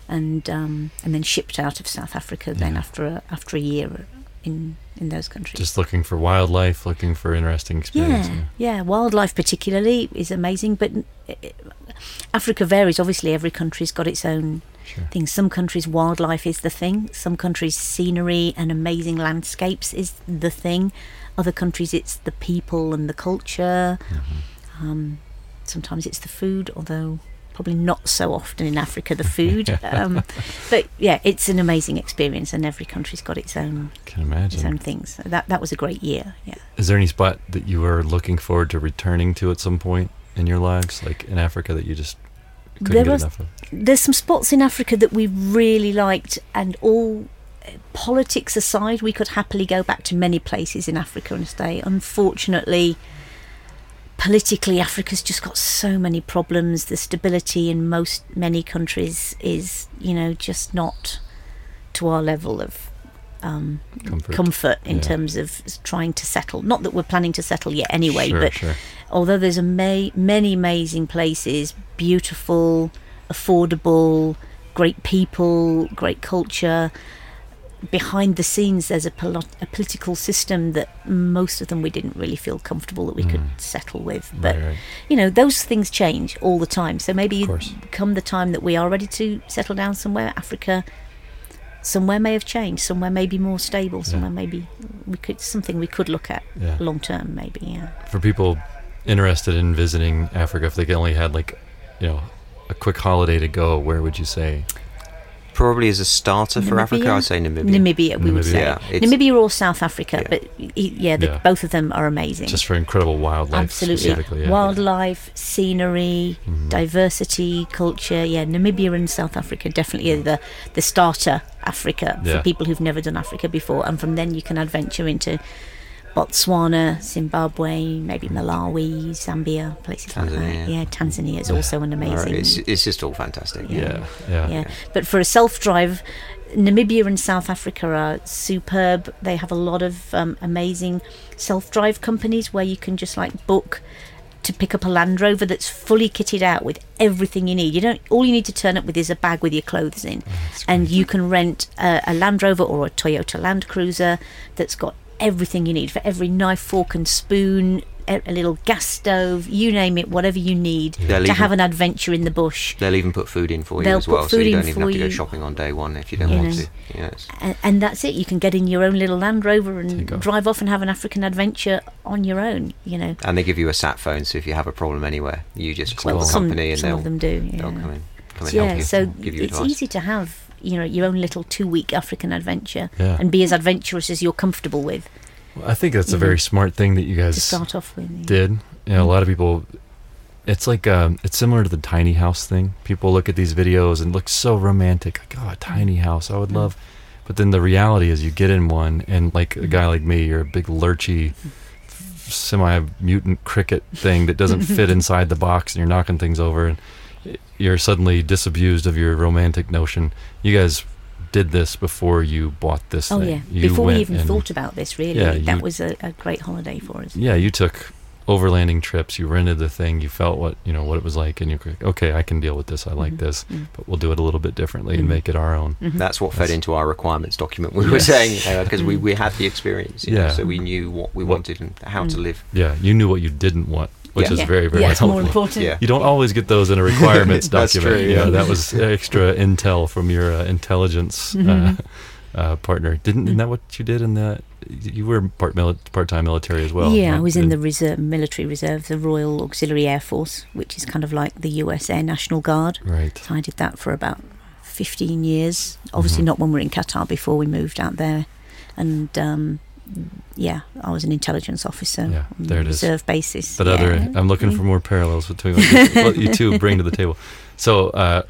and um, and then shipped out of South Africa. Then Yeah. after a, after a year in in those countries. Just looking for wildlife, looking for interesting experiences. Yeah, yeah. Wildlife, particularly, is amazing. But uh, Africa varies. Obviously, every country's got its own Sure. thing. Some countries, wildlife is the thing. Some countries, scenery and amazing landscapes is the thing. Other countries, it's the people and the culture. Mhm. Um, sometimes it's the food, although probably not so often in Africa the food. [LAUGHS] um, but yeah, it's an amazing experience, and every country's got its own Can imagine. its own things. So that that was a great year. Yeah. Is there any spot that you were looking forward to returning to at some point in your lives, like in Africa, that you just couldn't There get was- enough of? there's some spots in Africa that we really liked, and all uh, politics aside, we could happily go back to many places in Africa and stay. Unfortunately, politically, Africa's just got so many problems. The stability in most many countries is, you know, just not to our level of. Um, Comfort. comfort in Yeah. terms of trying to settle. Not that we're planning to settle yet anyway, sure, but sure. although there's a ama- many amazing places, beautiful, affordable, great people, great culture. Behind the scenes, there's a, a political system that most of them we didn't really feel comfortable that we could Mm. settle with. But right, right. you know, those things change all the time. So maybe come the time that we are ready to settle down somewhere, Africa, somewhere may have changed. Somewhere may be more stable. Somewhere maybe we could something we could look at Yeah. long term. Maybe yeah. For people interested in visiting Africa, if they only had like, you know, a quick holiday to go, where would you say? Probably as a starter for Africa, I'd say Namibia. Namibia, we would say. Yeah, Namibia or South Africa, Yeah. but yeah, the, Yeah. both of them are amazing. Just for incredible wildlife, Absolutely, specifically. Yeah. wildlife, scenery, Mhm. diversity, culture. Yeah, Namibia and South Africa definitely are the the starter Africa Yeah. for people who've never done Africa before, and from then you can adventure into Botswana, Zimbabwe, maybe Malawi, Zambia, places like Tanzania. that. Yeah, Tanzania is Yeah. also an Alright, amazing. It's, it's just all fantastic. Yeah, yeah. yeah. But for a self drive, Namibia and South Africa are superb. They have a lot of um, amazing self drive companies where you can just like book to pick up a Land Rover that's fully kitted out with everything you need. You don't. All you need to turn up with is a bag with your clothes in, That's and great. you can rent a, a Land Rover or a Toyota Land Cruiser that's got everything you need for every knife, fork, and spoon. A, a little gas stove, you name it, whatever you need They'll to even- have an adventure in the bush. They'll even put food in for you They'll as well, so you don't even have to go shopping on day one if you don't You want know. to. Yeah, it's- and, and that's it. You can get in your own little Land Rover and go. drive off and have an African adventure on your own. You know, and they give you a sat phone, so if you have a problem anywhere, you just call Well, the some, company and some they'll, of them do. Yeah, they'll come in, come and yeah. help you, so give you it's advice. easy to have you know your own little two-week African adventure Yeah. and be as adventurous as you're comfortable with Well, I think that's a very smart thing that you guys start off with. yeah. did. You know, a lot of people. It's like um, it's similar to the tiny house thing. People look at these videos and look so romantic, like oh, a tiny house, I would Mm. love. But then the reality is, you get in one, and like a guy like me, you're a big lurchy, semi-mutant cricket thing that doesn't [LAUGHS] fit inside the box, and you're knocking things over, and you're suddenly disabused of your romantic notion. You guys did this before you bought this Oh thing. yeah, You before we even and- thought about this, really, Yeah, that you- was a, a great holiday for us. yeah, you took overlanding trips. You rented the thing. You felt what you know what it was like, and you're like, okay, I can deal with this. I like Mhm. this, Mm. but we'll do it a little bit differently and Mhm. make it our own. Mhm. That's what fed into our requirements document. We Yeah. were saying because we, Mm. we had the experience, you know, Yeah. so we knew what we What- wanted and how to Mm. live. Yeah, you knew what you didn't want, which Yeah. is yeah. very very yeah, helpful. more important. Yeah. You don't always get those in a requirements [LAUGHS] That's document. true, yeah, yeah. that was extra intel from your uh, intelligence uh, Mhm. uh, partner. Didn't isn't that what you did in the? You were part mili- part time military as well. yeah, I was in the reserve, military reserve, the Royal Auxiliary Air Force, which is kind of like the US Air National Guard. right. So I did that for about 15 years. Obviously, Mhm. not when we were in Qatar before we moved out there. And um, yeah, I was an intelligence officer Yeah, on there a it is. reserve basis. But yeah. other, I'm looking for more parallels between what you, [LAUGHS] what you two bring to the table. So, uh,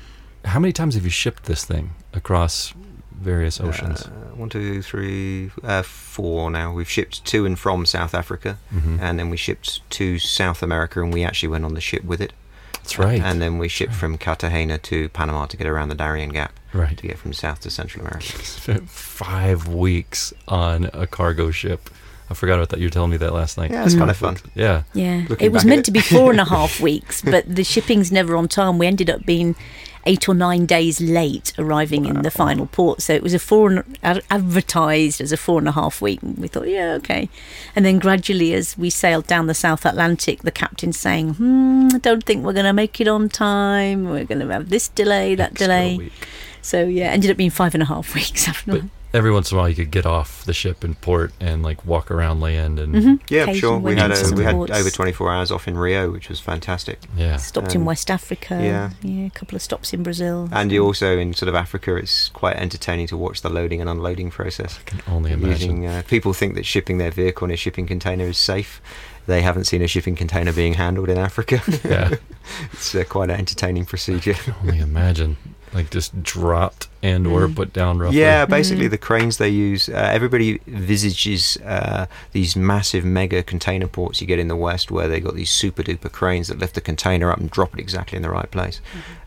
how many times have you shipped this thing across various oceans? Uh, one, two, three, uh, four now. We've shipped to and from South Africa, Mhm. and then we shipped to South America, and we actually went on the ship with it. That's right. And then we shipped from Cartagena to Panama to get around the Darien Gap right. to get from South to Central America. Spent [LAUGHS] five weeks on a cargo ship. I forgot about that. You were telling me that last night. Yeah, it's Mm. kind of fun. Yeah. Yeah, Looking it was meant it. to be [LAUGHS] four and a half weeks, but the shipping's never on time. We ended up being eight or nine days late arriving in the final port, so it was a four and, advertised as a four and a half week. And we thought, yeah, okay. And then gradually, as we sailed down the South Atlantic, the captain saying, "Hmm, I don't think we're going to make it on time. We're going to have this delay, that Extra delay." week. So yeah, ended up being five and a half [LAUGHS] weeks after. But every once in a while, you could get off the ship in port and like walk around land and Mhm. Yeah, Occasionally sure. We had a, we had over 24 hours off in Rio, which was fantastic. yeah. Stopped in Um, West Africa. yeah. yeah, a couple of stops in Brazil. And you also in sort of Africa, it's quite entertaining to watch the loading and unloading process. I can only imagine. Using uh, people think that shipping their vehicle in a shipping container is safe. They haven't seen a shipping container being handled in Africa. Yeah. [LAUGHS] it's uh, quite an entertaining procedure. I can only imagine. Like just dropped and or Mm. put down roughly. Yeah, basically Mhm. the cranes they use. Uh, everybody visages uh, these massive mega container ports you get in the west, where they got these super duper cranes that lift the container up and drop it exactly in the right place.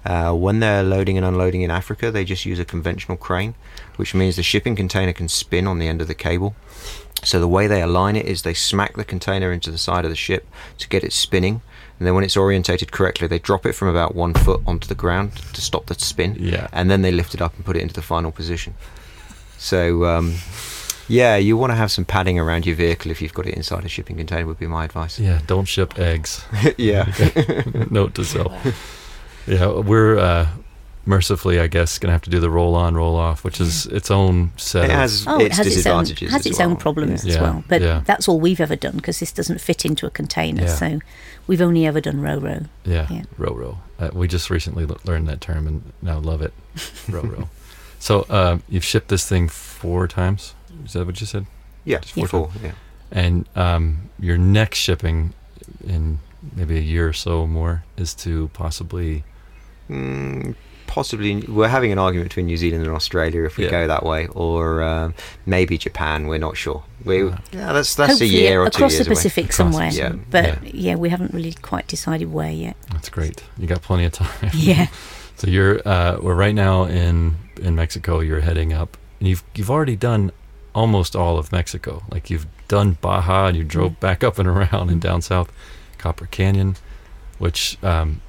Uh, when they're loading and unloading in Africa, they just use a conventional crane, which means the shipping container can spin on the end of the cable. So the way they align it is they smack the container into the side of the ship to get it spinning. And then when it's orientated correctly, they drop it from about one foot onto the ground to stop the spin Yeah. and then they lift it up and put it into the final position. So, um, yeah, you want to have some padding around your vehicle if you've got it inside a shipping container. Would be my advice. Yeah. Don't ship eggs. [LAUGHS] yeah, [LAUGHS] [LAUGHS] Note to self. Yeah, we're uh, mercifully, I guess, gonna have to do the roll on, roll off, which is its own set. it of- has Oh, it its has its own has as its well. own problems Yeah. as Yeah, well. But yeah. that's all we've ever done because this doesn't fit into a container. Yeah. So we've only ever done row row. Yeah, Yeah. row row. Uh, we just recently l- learned that term and now love it. row row. [LAUGHS] So um, you've shipped this thing four times. Is that what you said? Yeah, Just four four. Yeah. And um, your next shipping in maybe a year or so more is to possibly. Mm, possibly, we're having an argument between New Zealand and Australia if we Yeah. go that way, or um, maybe Japan. We're not sure. We, Yeah. yeah, that's that's a year or two across years the. Pacific Across somewhere. the Pacific, But yeah. yeah. we haven't really quite decided where yet. That's great. You got plenty of time. [LAUGHS] Yeah. [LAUGHS] So you're uh, we're right now in in Mexico. You're heading up, and you've you've already done almost all of Mexico. Like you've done Baja, and you drove Mm. back up and around and down south, Copper Canyon, which um,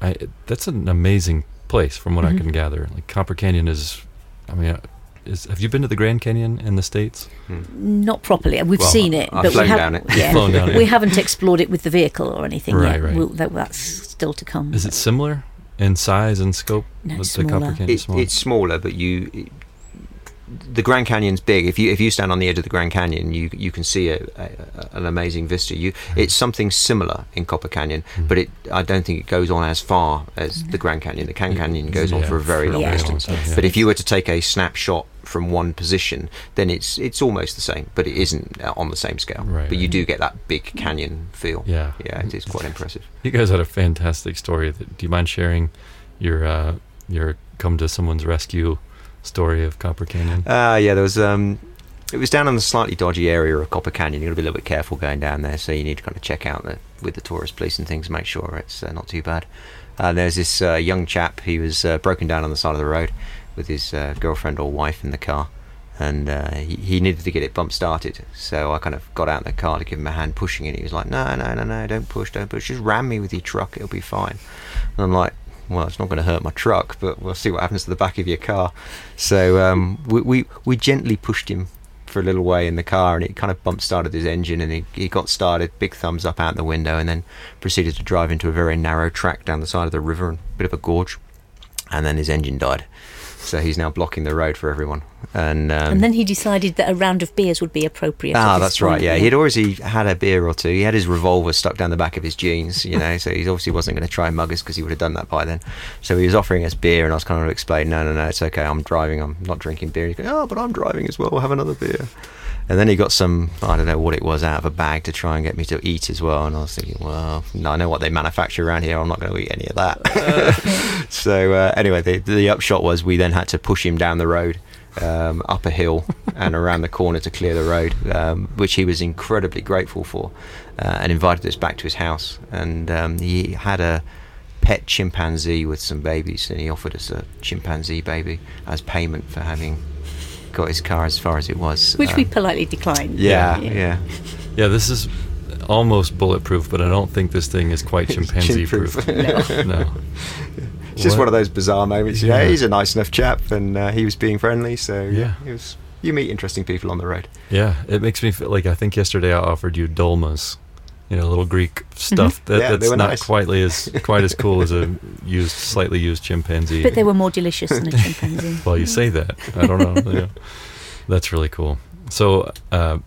I that's an amazing place from what I Mhm. can gather. Like Copper Canyon is, I mean, uh, is have you been to the Grand Canyon in the states? Not properly. We've Well, seen it, I've but we flown haven't. down it. Yeah, [LAUGHS] Flown down it. we haven't explored it with the vehicle or anything Right, yet. right. We'll, that, that's still to come. Is it similar in size and scope? No, with it's the Copper smaller. Canyon It, smaller? it's smaller, but you. It, the Grand Canyon's big. If you if you stand on the edge of the Grand Canyon, you you can see a, a, a- an amazing vista. You it's something similar in Copper Canyon, Mm. but it I don't think it goes on as far as the Grand Canyon. The Grand Canyon goes on for a very for long very long distance. yeah. But if you were to take a snapshot from one position, then it's it's almost the same, but it isn't uh, on the same scale. Right, but you right. do get that big canyon feel. yeah, Yeah, it is quite impressive. [LAUGHS] You guys had a fantastic story. Do you mind sharing your uh, your come to someone's rescue story of Copper Canyon? Uh, yeah, there was. Um, it was down in the slightly dodgy area of Copper Canyon. You've got to be a little bit careful going down there, so you need to kind of check out the, with the tourist police and things, make sure it's uh, not too bad. Uh, there's this uh, young chap. He was uh, broken down on the side of the road with his uh, girlfriend or wife in the car, and uh, he, he needed to get it bump started. So I kind of got out in the car to give him a hand pushing it. He was like, "No, no, no, no, don't push, don't push. Just ram me with your truck. It'll be fine." And I'm like, well, it's not going to hurt my truck, but we'll see what happens to the back of your car. So um, we, we we gently pushed him for a little way in the car, and it kind of bump started his engine, and he, he got started. Big thumbs up out the window, and then proceeded to drive into a very narrow track down the side of the river, and a bit of a gorge, and then his engine died. So he's now blocking the road for everyone, and um, and then he decided that a round of beers would be appropriate. Ah, that's right. Yeah, he'd already had a beer or two. He had his revolver stuck down the back of his jeans, you know. so he obviously wasn't going to try and mug us because he would have done that by then. So he was offering us beer, and I was kind of explaining, no, no, no, it's okay. I'm driving. I'm not drinking beer. He goes, oh, but I'm driving as well. We'll have another beer. And then he got some, I don't know what it was, out of a bag to try and get me to eat as well. And I was thinking, well, I know what they manufacture around here. I'm not going to eat any of that. [LAUGHS] so uh, anyway, the, the upshot was we then had to push him down the road um, up a hill and around the corner to clear the road, um, which he was incredibly grateful for, uh, and invited us back to his house. And um, he had a pet chimpanzee with some babies, and he offered us a chimpanzee baby as payment for having got his car as far as it was. Which we Um, politely declined. yeah, yeah. Yeah, this is almost bulletproof, but I don't think this thing is quite chimpanzee proof. Chin-proof. [LAUGHS] no. [LAUGHS] It's just What? one of those bizarre moments. Yeah, Yeah. he's a nice enough chap, and uh, he was being friendly. So yeah, Yeah. it was. You meet interesting people on the road. Yeah, it makes me feel like I think yesterday I offered you dolmas, you know, little Greek stuff that, Mm-hmm. Yeah, that's not nice. quite as [LAUGHS] quite as cool as a used, slightly used chimpanzee. But they were more delicious than a chimpanzee. [LAUGHS] Well, you say that. I don't know. yeah. That's really cool. So, uh,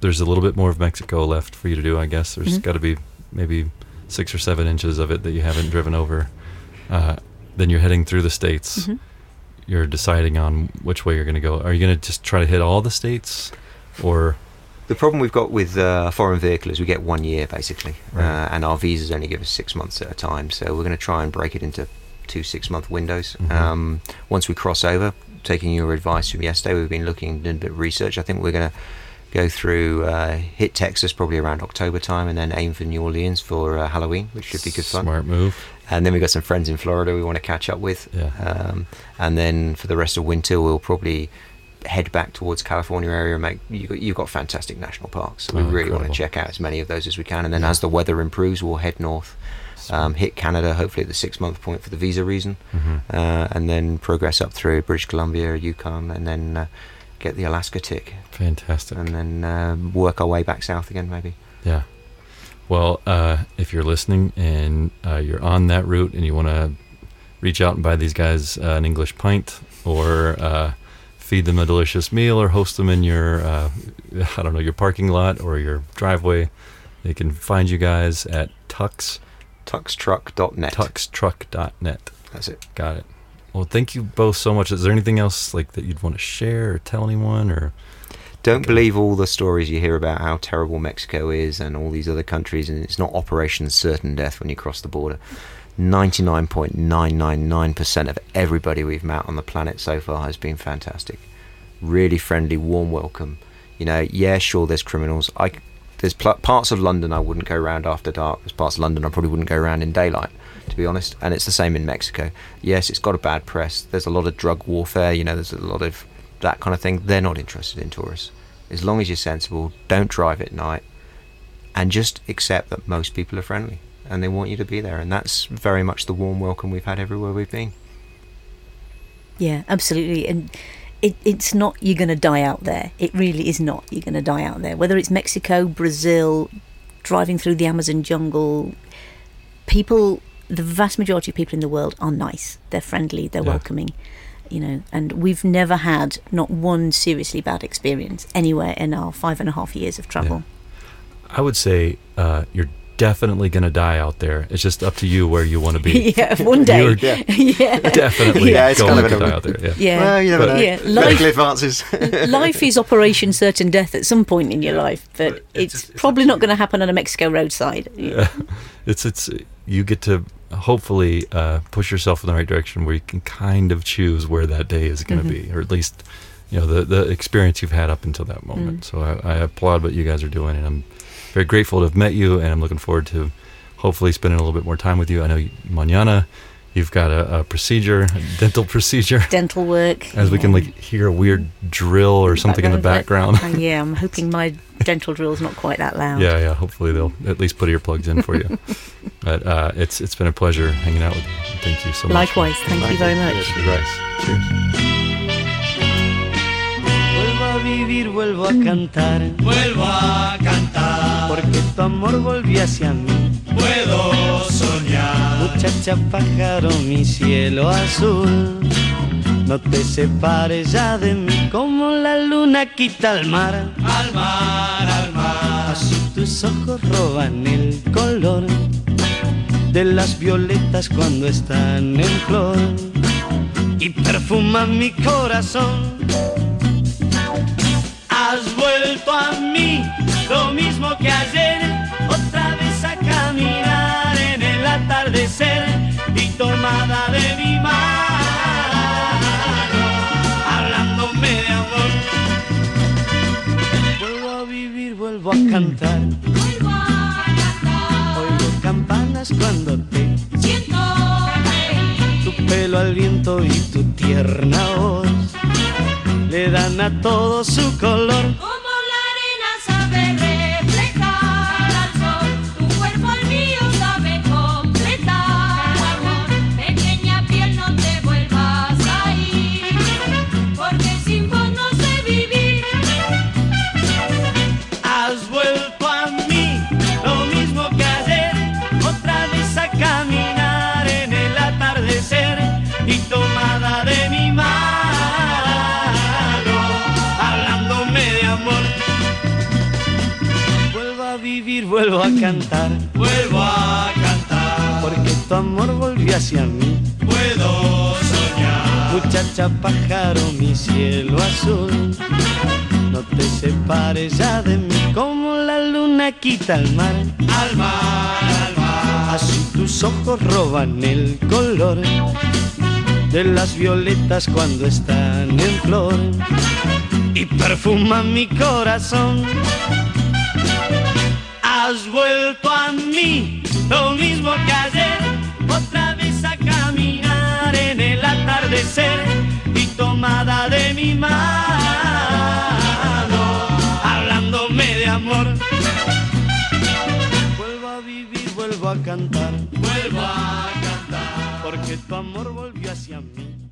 there's a little bit more of Mexico left for you to do, I guess. There's Mhm. got to be maybe six or seven inches of it that you haven't driven over. Uh, then you're heading through the states. Mhm. You're deciding on which way you're going to go. Are you going to just try to hit all the states, or The problem we've got with uh, foreign vehicle is we get one year basically, Right. uh, and our visas only give us six months at a time. So we're going to try and break it into two six-month windows. Mhm. Um, once we cross over, taking your advice from yesterday, we've been looking doing a bit of research. I think we're going to go through uh, hit Texas probably around October time, and then aim for New Orleans for uh, Halloween, which should be good fun. smart move? And then we've got some friends in Florida we want to catch up with. Yeah. Um, and then for the rest of winter, we'll probably head back towards California area and make you got, you've got fantastic national parks. So we Oh, really want to check out as many of those as we can. And then Yeah. as the weather improves, we'll head north, um, hit Canada, hopefully at the six month point for the visa reason, hmm uh, and then progress up through British Columbia, Yukon, and then uh, get the Alaska tick, Fantastic. and then um, work our way back south again, maybe. Yeah. Well, uh, if you're listening and uh, you're on that route and you want to reach out and buy these guys uh, an English pint or uh, feed them a delicious meal or host them in your, uh, [LAUGHS] I don't know, your parking lot or your driveway, they can find you guys at Tucks, Tuckstruck.net. tuckstruck.net. That's it. Got it. Well, thank you both so much. Is there anything else like that you'd want to share or tell anyone or? Don't believe all the stories you hear about how terrible Mexico is and all these other countries, and it's not Operation Certain Death when you cross the border. 99.999% of everybody we've met on the planet so far has been fantastic. Really friendly, warm welcome. You know, yeah, sure, there's criminals. I, there's pl- parts of London I wouldn't go around after dark. There's parts of London I probably wouldn't go around in daylight, to be honest. And it's the same in Mexico. Yes, it's got a bad press. There's a lot of drug warfare. You know, there's a lot of that kind of thing. They're not interested in tourists. As long as you're sensible, don't drive at night, and just accept that most people are friendly and they want you to be there. And that's very much the warm welcome we've had everywhere we've been. Yeah, absolutely. And it, it's not you're going to die out there. It really is not you're going to die out there. Whether it's Mexico, Brazil, driving through the Amazon jungle, people, the vast majority of people in the world are nice. They're friendly. They're Yeah. welcoming. You know, and we've never had not one seriously bad experience anywhere in our five and a half years of travel. I would say uh, you're definitely going to die out there. It's just up to you where you want to be. [LAUGHS] Yeah, one day. You're [LAUGHS] Yeah. yeah. definitely Yeah, it's going kind of to die out there. Yeah. Yeah. Well, you never But- know. Yeah, life- advances. [LAUGHS] life is Operation Certain Death at some point in your life, but But it's it's, just- it's probably up not going to happen on a Mexico roadside. Yeah. It's it's you get to hopefully uh, push yourself in the right direction where you can kind of choose where that day is going to Mhm. be, or at least you know the the experience you've had up until that moment. Mm. So I, I applaud what you guys are doing, and I'm very grateful to have met you, and I'm looking forward to hopefully spending a little bit more time with you. I know you, mañana you've got a, a procedure, a dental procedure. [LAUGHS] Dental work. As we can like hear a weird drill or something in the background. Yeah, I'm hoping my [LAUGHS] dental drill's not quite that loud. Yeah, yeah. Hopefully they'll at least put earplugs in for you. [LAUGHS] but uh, it's it's been a pleasure hanging out with you. Thank you so much. Likewise, thank you very much. Cheers. Cheers. Vivir, vuelvo a cantar. Vuelvo a cantar, Porque tu amor volvió hacia mí. puedo soñar. Muchacha pájaro, mi cielo azul. No te separes ya de mí como la luna quita al mar. Al mar, al mar, Así tus ojos roban el color de las violetas cuando están en flor y perfuman mi corazón has vuelto a mí, lo mismo que ayer, otra vez a caminar en el atardecer y tomada de mi mano, hablándome de amor. Vuelvo a vivir, vuelvo a cantar. Vuelvo a cantar. Oigo campanas cuando te siento. Eh. Tu pelo al viento y tu tierna voz le dan a todo su color. Como la arena sabe vuelvo a cantar, Vuelvo a cantar, porque tu amor volvió hacia mí. puedo soñar. Muchacha pájaro, mi cielo azul, no te separes ya de mí como la luna quita el mar. Al mar, al mar, Así tus ojos roban el color de las violetas cuando están en flor y perfuman mi corazón. Has vuelto a mí, lo mismo que ayer, otra vez a caminar en el atardecer y tomada de mi mano, hablándome de amor. Vuelvo a vivir, vuelvo a cantar, vuelvo a cantar. porque tu amor volvió hacia mí.